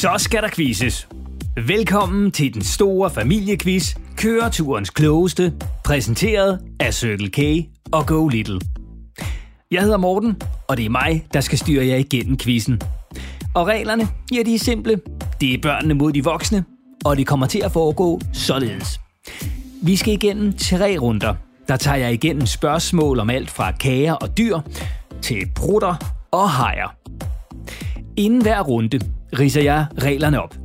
Så skal der quizzes. Velkommen til den store familiequiz, køreturens klogeste, præsenteret af Circle K og Go Little. Jeg hedder Morten, og det er mig, der skal styre jer igennem quizzen. Og reglerne, ja, de er simple. Det er børnene mod de voksne, og det kommer til at foregå således. Vi skal igennem tre runder. Der tager jeg igennem spørgsmål om alt fra kager og dyr til brutter og hajer. Inden hver runde riser jeg reglerne op.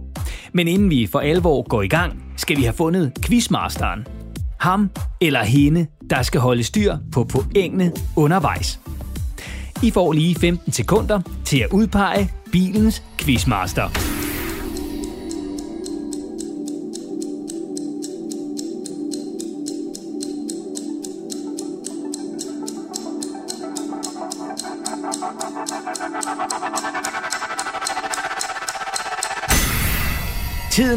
Men inden vi for alvor går i gang, skal vi have fundet quizmasteren. Ham eller hende, der skal holde styr på pointene undervejs. I får lige 15 sekunder til at udpege bilens quizmaster.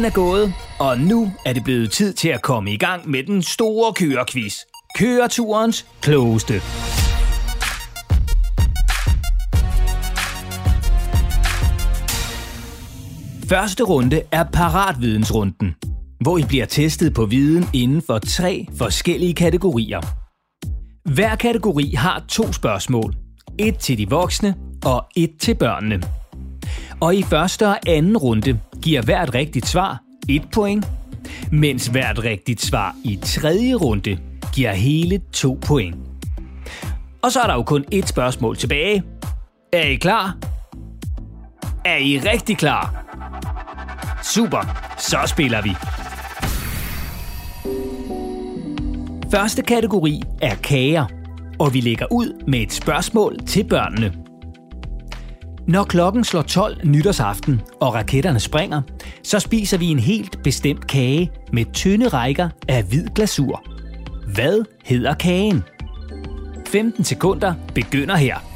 Er gået, og nu er det blevet tid til at komme i gang med den store kørequiz. Køreturens klogeste. Første runde er paratvidensrunden, hvor I bliver testet på viden inden for tre forskellige kategorier. Hver kategori har to spørgsmål. Et til de voksne og et til børnene. Og i første og anden runde giver hvert rigtigt svar et point, mens hvert rigtigt svar i tredje runde giver hele to point. Og så er der jo kun et spørgsmål tilbage. Er I klar? Er I rigtig klar? Super, så spiller vi. Første kategori er kager, og vi lægger ud med et spørgsmål til børnene. Når klokken slår 12 nytårsaften og raketterne springer, så spiser vi en helt bestemt kage med tynde rækker af hvid glasur. Hvad hedder kagen? 15 sekunder begynder her.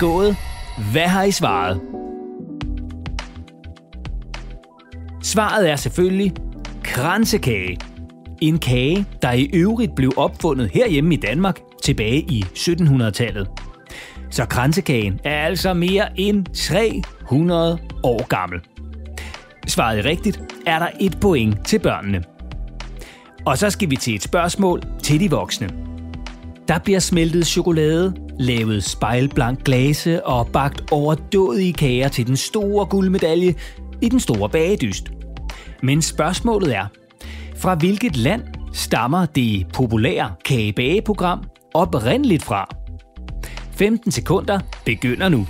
Gået. Hvad har I svaret? Svaret er selvfølgelig kransekage. En kage, der i øvrigt blev opfundet herhjemme i Danmark tilbage i 1700-tallet. Så kransekagen er altså mere end 300 år gammel. Svaret rigtigt, er der et point til børnene. Og så skal vi til et spørgsmål til de voksne. Der bliver smeltet chokolade, lavet spejlblank glase og bagt overdådige kager til den store guldmedalje i den store bagedyst. Men spørgsmålet er, fra hvilket land stammer det populære kagebageprogram oprindeligt fra? 15 sekunder begynder nu.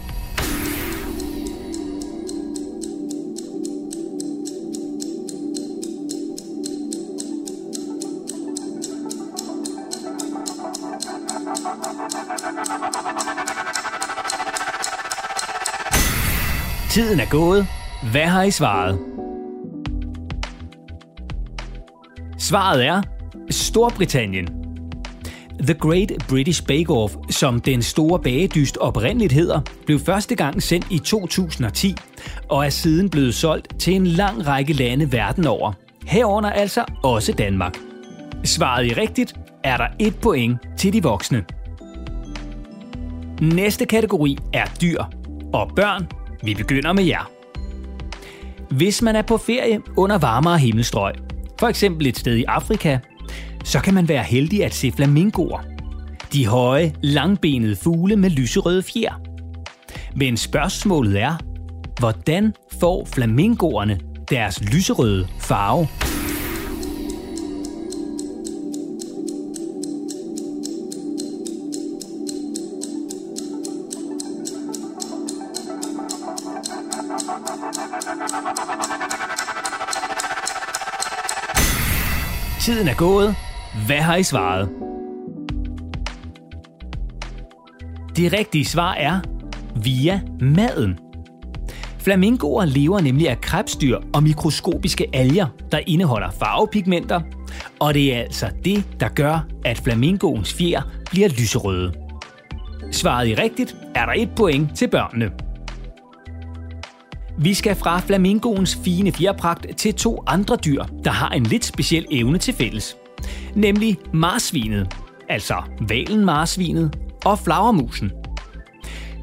Tiden er gået. Hvad har I svaret? Svaret er Storbritannien. The Great British Bake Off, som den store bagedyst oprindeligt hedder, blev første gang sendt i 2010 og er siden blevet solgt til en lang række lande verden over. Herunder altså også Danmark. Svaret i rigtigt er der et point til de voksne. Næste kategori er dyr, og børn vi begynder med jer. Hvis man er på ferie under varmere himmelstrøg, for eksempel et sted i Afrika, så kan man være heldig at se flamingoer. De høje, langbenede fugle med lyserøde fjer. Men spørgsmålet er, hvordan får flamingoerne deres lyserøde farve? Gået. Hvad har I svaret? Det rigtige svar er via maden. Flamingoer lever nemlig af krebsdyr og mikroskopiske alger, der indeholder farvepigmenter, og det er altså det, der gør, at flamingoens fjer bliver lyserøde. Svaret i rigtigt er der et point til børnene. Vi skal fra flamingoens fine fjerpragt til to andre dyr, der har en lidt speciel evne til fælles. Nemlig marsvinet, altså valen marsvinet og flagermusen.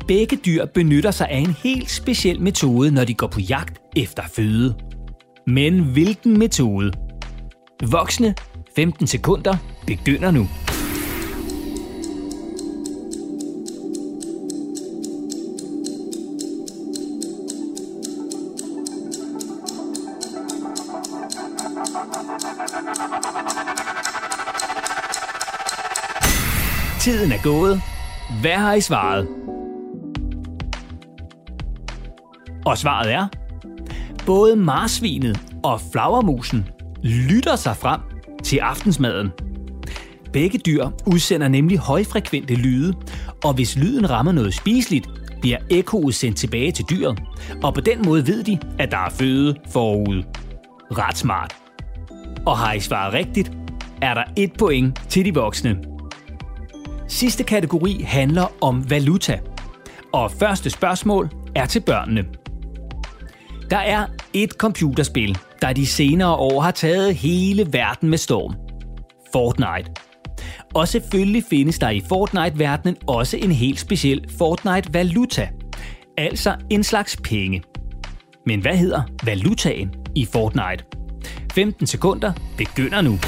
Begge dyr benytter sig af en helt speciel metode, når de går på jagt efter føde. Men hvilken metode? Voksne 15 sekunder begynder nu. Tiden gået. Hvad har I svaret? Og svaret er, både marsvinet og flagermusen lytter sig frem til aftensmaden. Begge dyr udsender nemlig højfrekvente lyde, og hvis lyden rammer noget spiseligt, bliver ekkoet sendt tilbage til dyret, og på den måde ved de, at der er føde forud. Ret smart. Og har I svaret rigtigt, er der et point til de voksne. Sidste kategori handler om valuta. Og første spørgsmål er til børnene. Der er et computerspil, der de senere år har taget hele verden med storm. Fortnite. Og selvfølgelig findes der i Fortnite-verdenen også en helt speciel Fortnite-valuta. Altså en slags penge. Men hvad hedder valutaen i Fortnite? 15 sekunder begynder nu.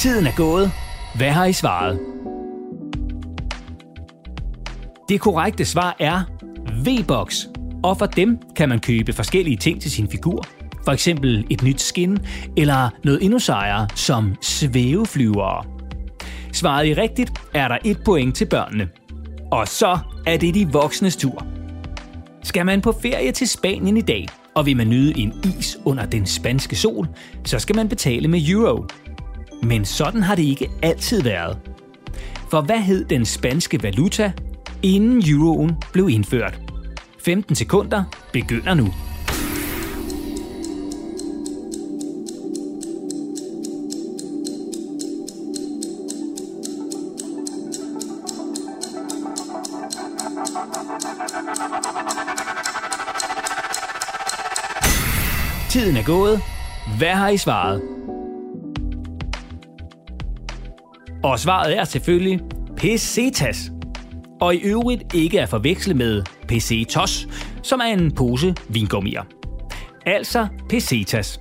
Tiden er gået. Hvad har I svaret? Det korrekte svar er V-Box. Og for dem kan man købe forskellige ting til sin figur. For eksempel et nyt skin, eller noget endnu sejere som svæveflyvere. Svaret I rigtigt, er der et point til børnene. Og så er det de voksnes tur. Skal man på ferie til Spanien i dag, og vil man nyde en is under den spanske sol, så skal man betale med euro. Men sådan har det ikke altid været. For hvad hed den spanske valuta, inden euroen blev indført? 15 sekunder begynder nu. Tiden er gået. Hvad har I svaret? Og svaret er selvfølgelig pesetas. Og i øvrigt ikke at forveksle med pesetos, som er en pose vingummier. Altså pesetas.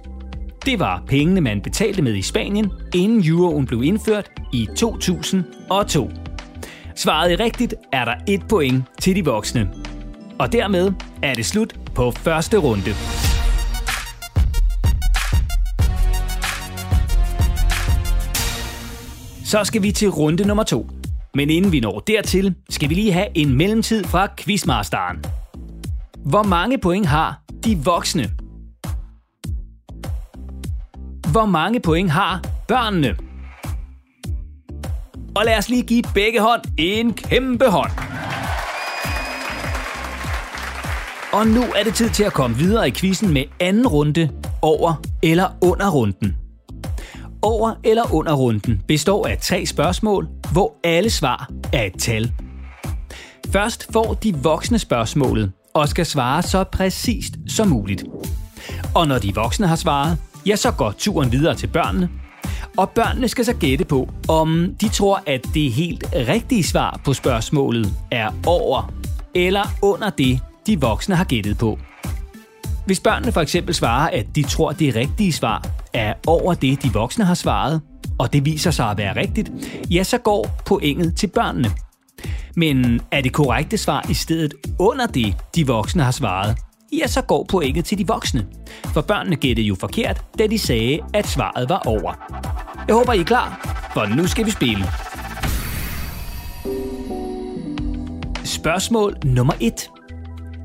Det var pengene, man betalte med i Spanien, inden euroen blev indført i 2002. Svaret er rigtigt, er der et point til de voksne. Og dermed er det slut på første runde. Så skal vi til runde nummer to. Men inden vi når dertil, skal vi lige have en mellemtid fra Quizmasteren. Hvor mange point har de voksne? Hvor mange point har børnene? Og lad os lige give begge hånd en kæmpe hånd. Og nu er det tid til at komme videre i quizzen med anden runde over eller under runden. Over eller under runden består af tre spørgsmål, hvor alle svar er et tal. Først får de voksne spørgsmålet og skal svare så præcist som muligt. Og når de voksne har svaret, ja, så går turen videre til børnene. Og børnene skal så gætte på, om de tror, at det helt rigtige svar på spørgsmålet er over eller under det, de voksne har gættet på. Hvis børnene for eksempel svarer, at de tror, det rigtige svar er over det, de voksne har svaret, og det viser sig at være rigtigt, ja, så går pointet til børnene. Men er det korrekte svar i stedet under det, de voksne har svaret, ja, så går pointet til de voksne. For børnene gættede jo forkert, da de sagde, at svaret var over. Jeg håber, I er klar, for nu skal vi spille. Spørgsmål nummer 1.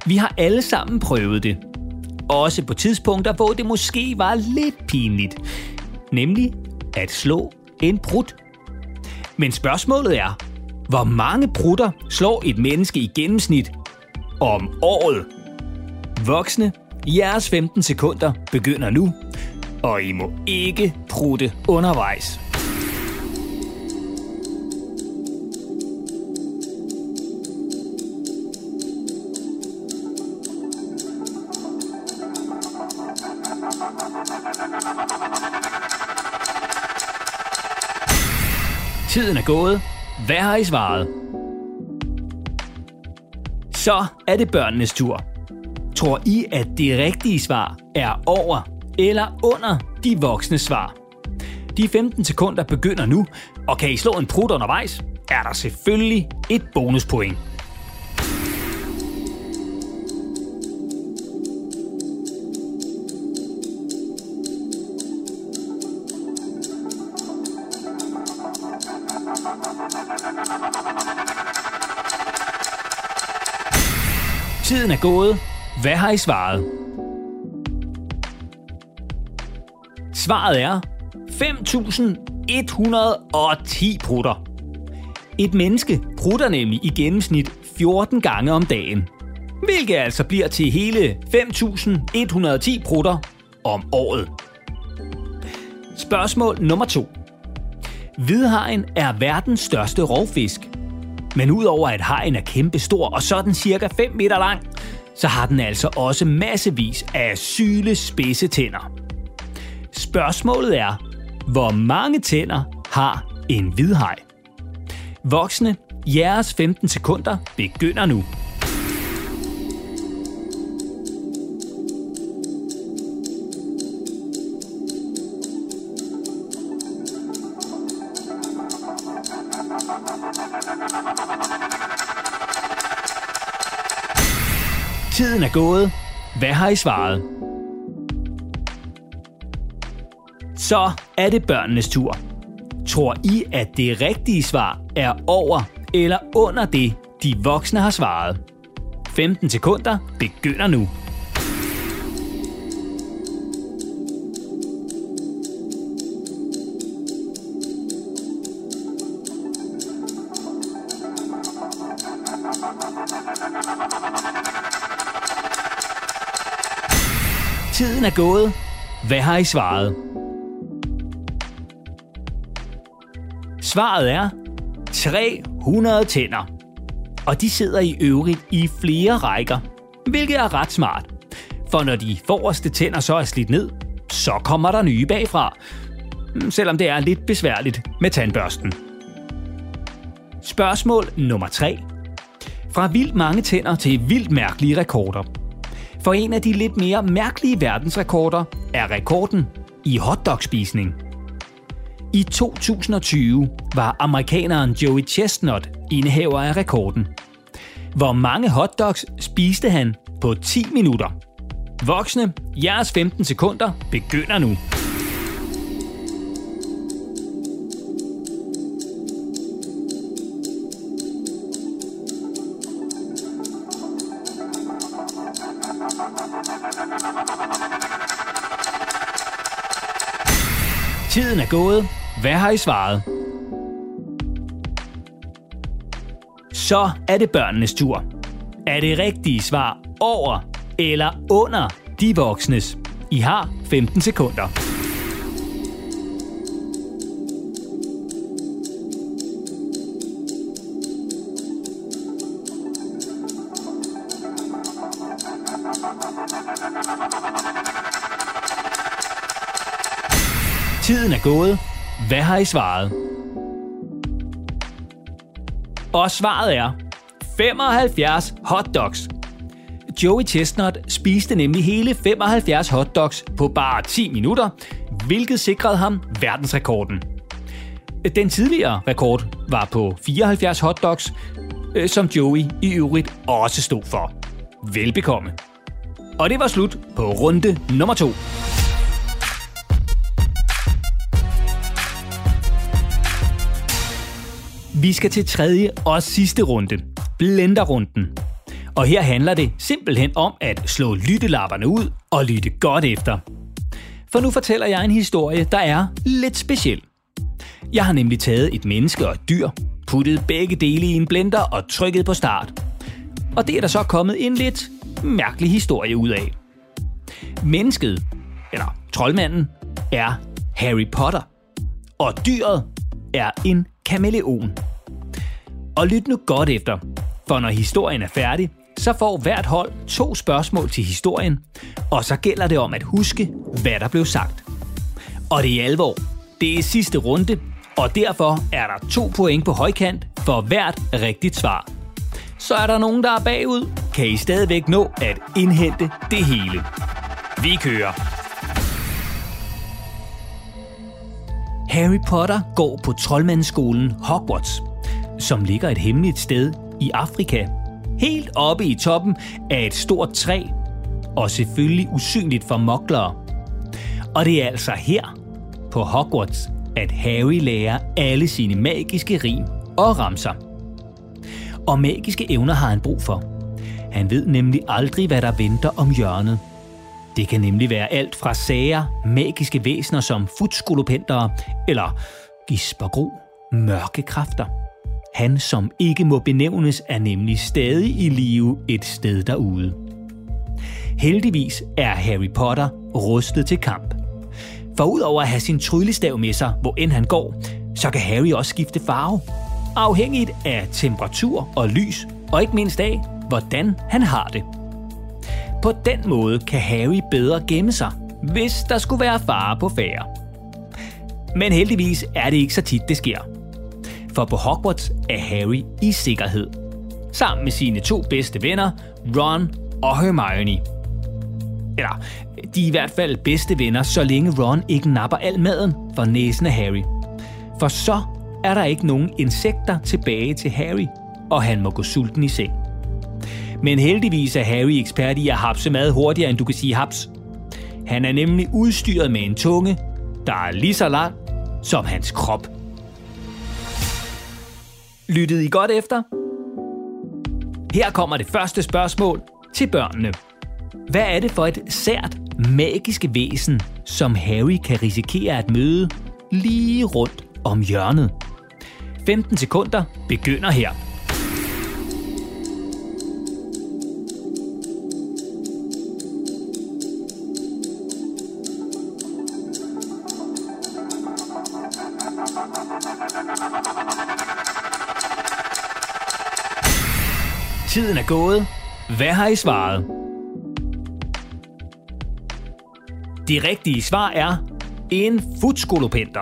Vi har alle sammen prøvet det, også på tidspunkter, hvor det måske var lidt pinligt. Nemlig at slå en brud. Men spørgsmålet er, hvor mange brutter slår et menneske i gennemsnit om året? Voksne, jeres 15 sekunder begynder nu, og I må ikke prutte undervejs. Tiden er gået. Hvad har I svaret? Så er det børnenes tur. Tror I, at det rigtige svar er over eller under de voksne svar? De 15 sekunder begynder nu, og kan I slå en prut undervejs, er der selvfølgelig et bonuspoint. Tiden er gået. Hvad har I svaret? Svaret er 5.110 prutter. Et menneske prutter nemlig i gennemsnit 14 gange om dagen, hvilket altså bliver til hele 5.110 prutter om året. Spørgsmål nummer 2. Hvidhajen er verdens største rovfisk. Men udover at hajen er kæmpe stor og sådan cirka 5 meter lang, så har den altså også massevis af syle spidse tænder. Spørgsmålet er, hvor mange tænder har en hvidhaj? Voksne, jeres 15 sekunder begynder nu. Gået. Hvad har I svaret? Så er det børnenes tur. Tror I, at det rigtige svar er over eller under det, de voksne har svaret? 15 sekunder begynder nu. Gået. Hvad har I svaret? Svaret er 300 tænder. Og de sidder i øvrigt i flere rækker, hvilket er ret smart. For når de forreste tænder så er slidt ned, så kommer der nye bagfra. Selvom det er lidt besværligt med tandbørsten. Spørgsmål nummer 3. Fra vildt mange tænder til vildt mærkelige rekorder. For en af de lidt mere mærkelige verdensrekorder er rekorden i hotdogspisning. I 2020 var amerikaneren Joey Chestnut indehaver af rekorden. Hvor mange hotdogs spiste han på 10 minutter? Voksne, jeres 15 sekunder begynder nu. Tiden er gået. Hvad har I svaret? Så er det børnenes tur. Er det rigtige svar over eller under de voksnes? I har 15 sekunder. Gået. Hvad har I svaret? Og svaret er 75 hotdogs. Joey Chestnut spiste nemlig hele 75 hotdogs på bare 10 minutter, hvilket sikrede ham verdensrekorden. Den tidligere rekord var på 74 hotdogs, øh, som Joey i øvrigt også stod for. Velbekomme. Og det var slut på runde nummer 2. Vi skal til tredje og sidste runde, blenderrunden. Og her handler det simpelthen om at slå lyttelapperne ud og lytte godt efter. For nu fortæller jeg en historie, der er lidt speciel. Jeg har nemlig taget et menneske og et dyr, puttet begge dele i en blender og trykket på start. Og det er der så kommet en lidt mærkelig historie ud af. Mennesket, eller troldmanden, er Harry Potter. Og dyret er en kameleon. Og lyt nu godt efter, for når historien er færdig, så får hvert hold to spørgsmål til historien, og så gælder det om at huske, hvad der blev sagt. Og det er alvor. Det er sidste runde, og derfor er der to point på højkant for hvert rigtigt svar. Så er der nogen, der er bagud, kan I stadigvæk nå at indhente det hele. Vi kører. Harry Potter går på troldmandsskolen Hogwarts, som ligger et hemmeligt sted i Afrika. Helt oppe i toppen af et stort træ, og selvfølgelig usynligt for moklere. Og det er altså her, på Hogwarts, at Harry lærer alle sine magiske rim og ramser. Og magiske evner har han brug for. Han ved nemlig aldrig, hvad der venter om hjørnet. Det kan nemlig være alt fra sager, magiske væsener som futskolopenter eller gispergro, mørke kræfter. Han, som ikke må benævnes, er nemlig stadig i live et sted derude. Heldigvis er Harry Potter rustet til kamp. For udover at have sin tryllestav med sig, hvor end han går, så kan Harry også skifte farve. Afhængigt af temperatur og lys, og ikke mindst af, hvordan han har det. På den måde kan Harry bedre gemme sig, hvis der skulle være fare på færre. Men heldigvis er det ikke så tit, det sker. For på Hogwarts er Harry i sikkerhed. Sammen med sine to bedste venner, Ron og Hermione. Eller, de er i hvert fald bedste venner, så længe Ron ikke napper al maden for næsen af Harry. For så er der ikke nogen insekter tilbage til Harry, og han må gå sulten i seng. Men heldigvis er Harry ekspert i at hapse mad hurtigere, end du kan sige haps. Han er nemlig udstyret med en tunge, der er lige så lang som hans krop. Lyttede I godt efter? Her kommer det første spørgsmål til børnene. Hvad er det for et sært, magiske væsen, som Harry kan risikere at møde lige rundt om hjørnet? 15 sekunder begynder her. Tiden er gået. Hvad har I svaret? Det rigtige svar er en futskolopenter.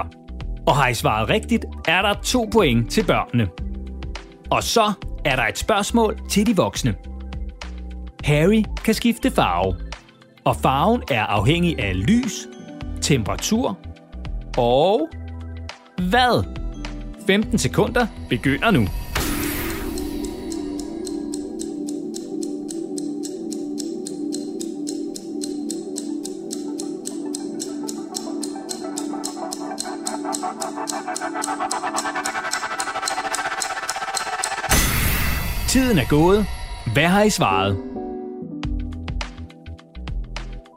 Og har I svaret rigtigt, er der to point til børnene. Og så er der et spørgsmål til de voksne. Harry kan skifte farve, og farven er afhængig af lys, temperatur og hvad? 15 sekunder begynder nu. Tiden er gået. Hvad har I svaret?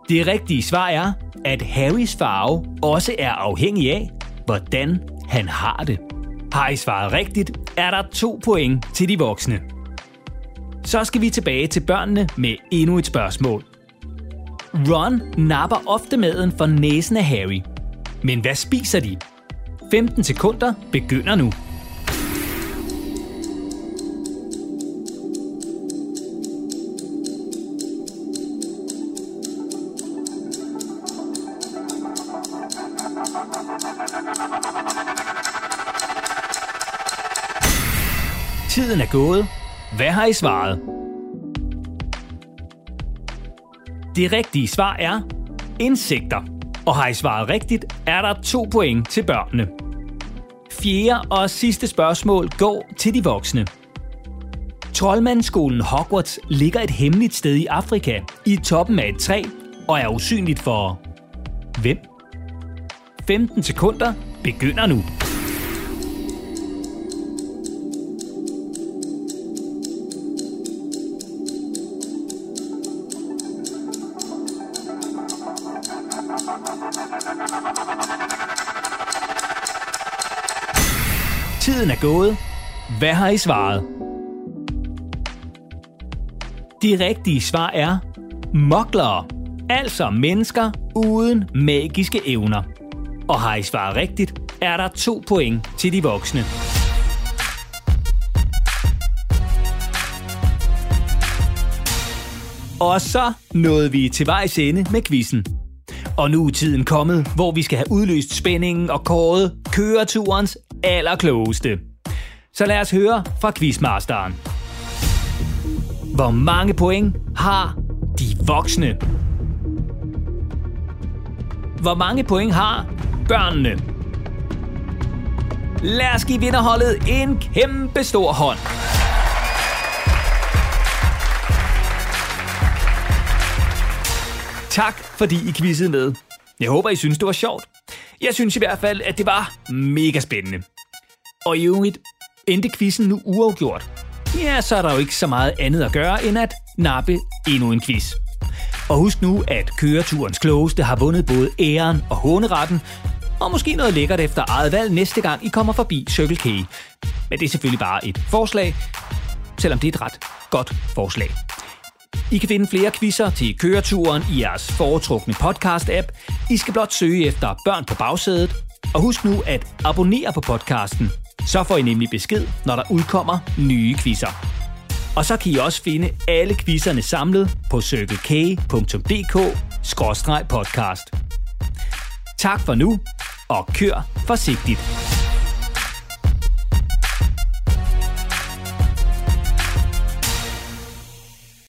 Det rigtige svar er, at Harrys farve også er afhængig af, hvordan han har det. Har I svaret rigtigt, er der to point til de voksne. Så skal vi tilbage til børnene med endnu et spørgsmål. Ron napper ofte maden for næsen af Harry. Men hvad spiser de? 15 sekunder begynder nu. Tiden er gået. Hvad har I svaret? Det rigtige svar er insekter. Og har I svaret rigtigt, er der to point til børnene. Fjerde og sidste spørgsmål går til de voksne. Troldmandsskolen Hogwarts ligger et hemmeligt sted i Afrika, i toppen af et træ, og er usynligt for... Hvem? 15 sekunder begynder nu. Tiden er gået. Hvad har I svaret? De rigtige svar er moklere. Altså mennesker uden magiske evner. Og har I svaret rigtigt, er der to point til de voksne. Og så nåede vi til vejs ende med quizzen. Og nu er tiden kommet, hvor vi skal have udløst spændingen og kåret køreturens allerklogeste. Så lad os høre fra quizmasteren. Hvor mange point har de voksne? Hvor mange point har børnene? Lad os give vinderholdet en kæmpe stor hånd. Tak fordi I quizzede med. Jeg håber, I synes, det var sjovt. Jeg synes i hvert fald, at det var mega spændende. Og i øvrigt, endte quizzen nu uafgjort. Ja, så er der jo ikke så meget andet at gøre, end at nappe endnu en quiz. Og husk nu, at køreturens klogeste har vundet både æren og håneretten, og måske noget lækkert efter eget valg næste gang I kommer forbi Circle K. Men det er selvfølgelig bare et forslag, selvom det er et ret godt forslag. I kan finde flere quizzer til køreturen i jeres foretrukne podcast-app. I skal blot søge efter børn på bagsædet. Og husk nu at abonnere på podcasten. Så får I nemlig besked, når der udkommer nye quizzer. Og så kan I også finde alle quizzerne samlet på circlek.dk-podcast. Tak for nu, og kør forsigtigt.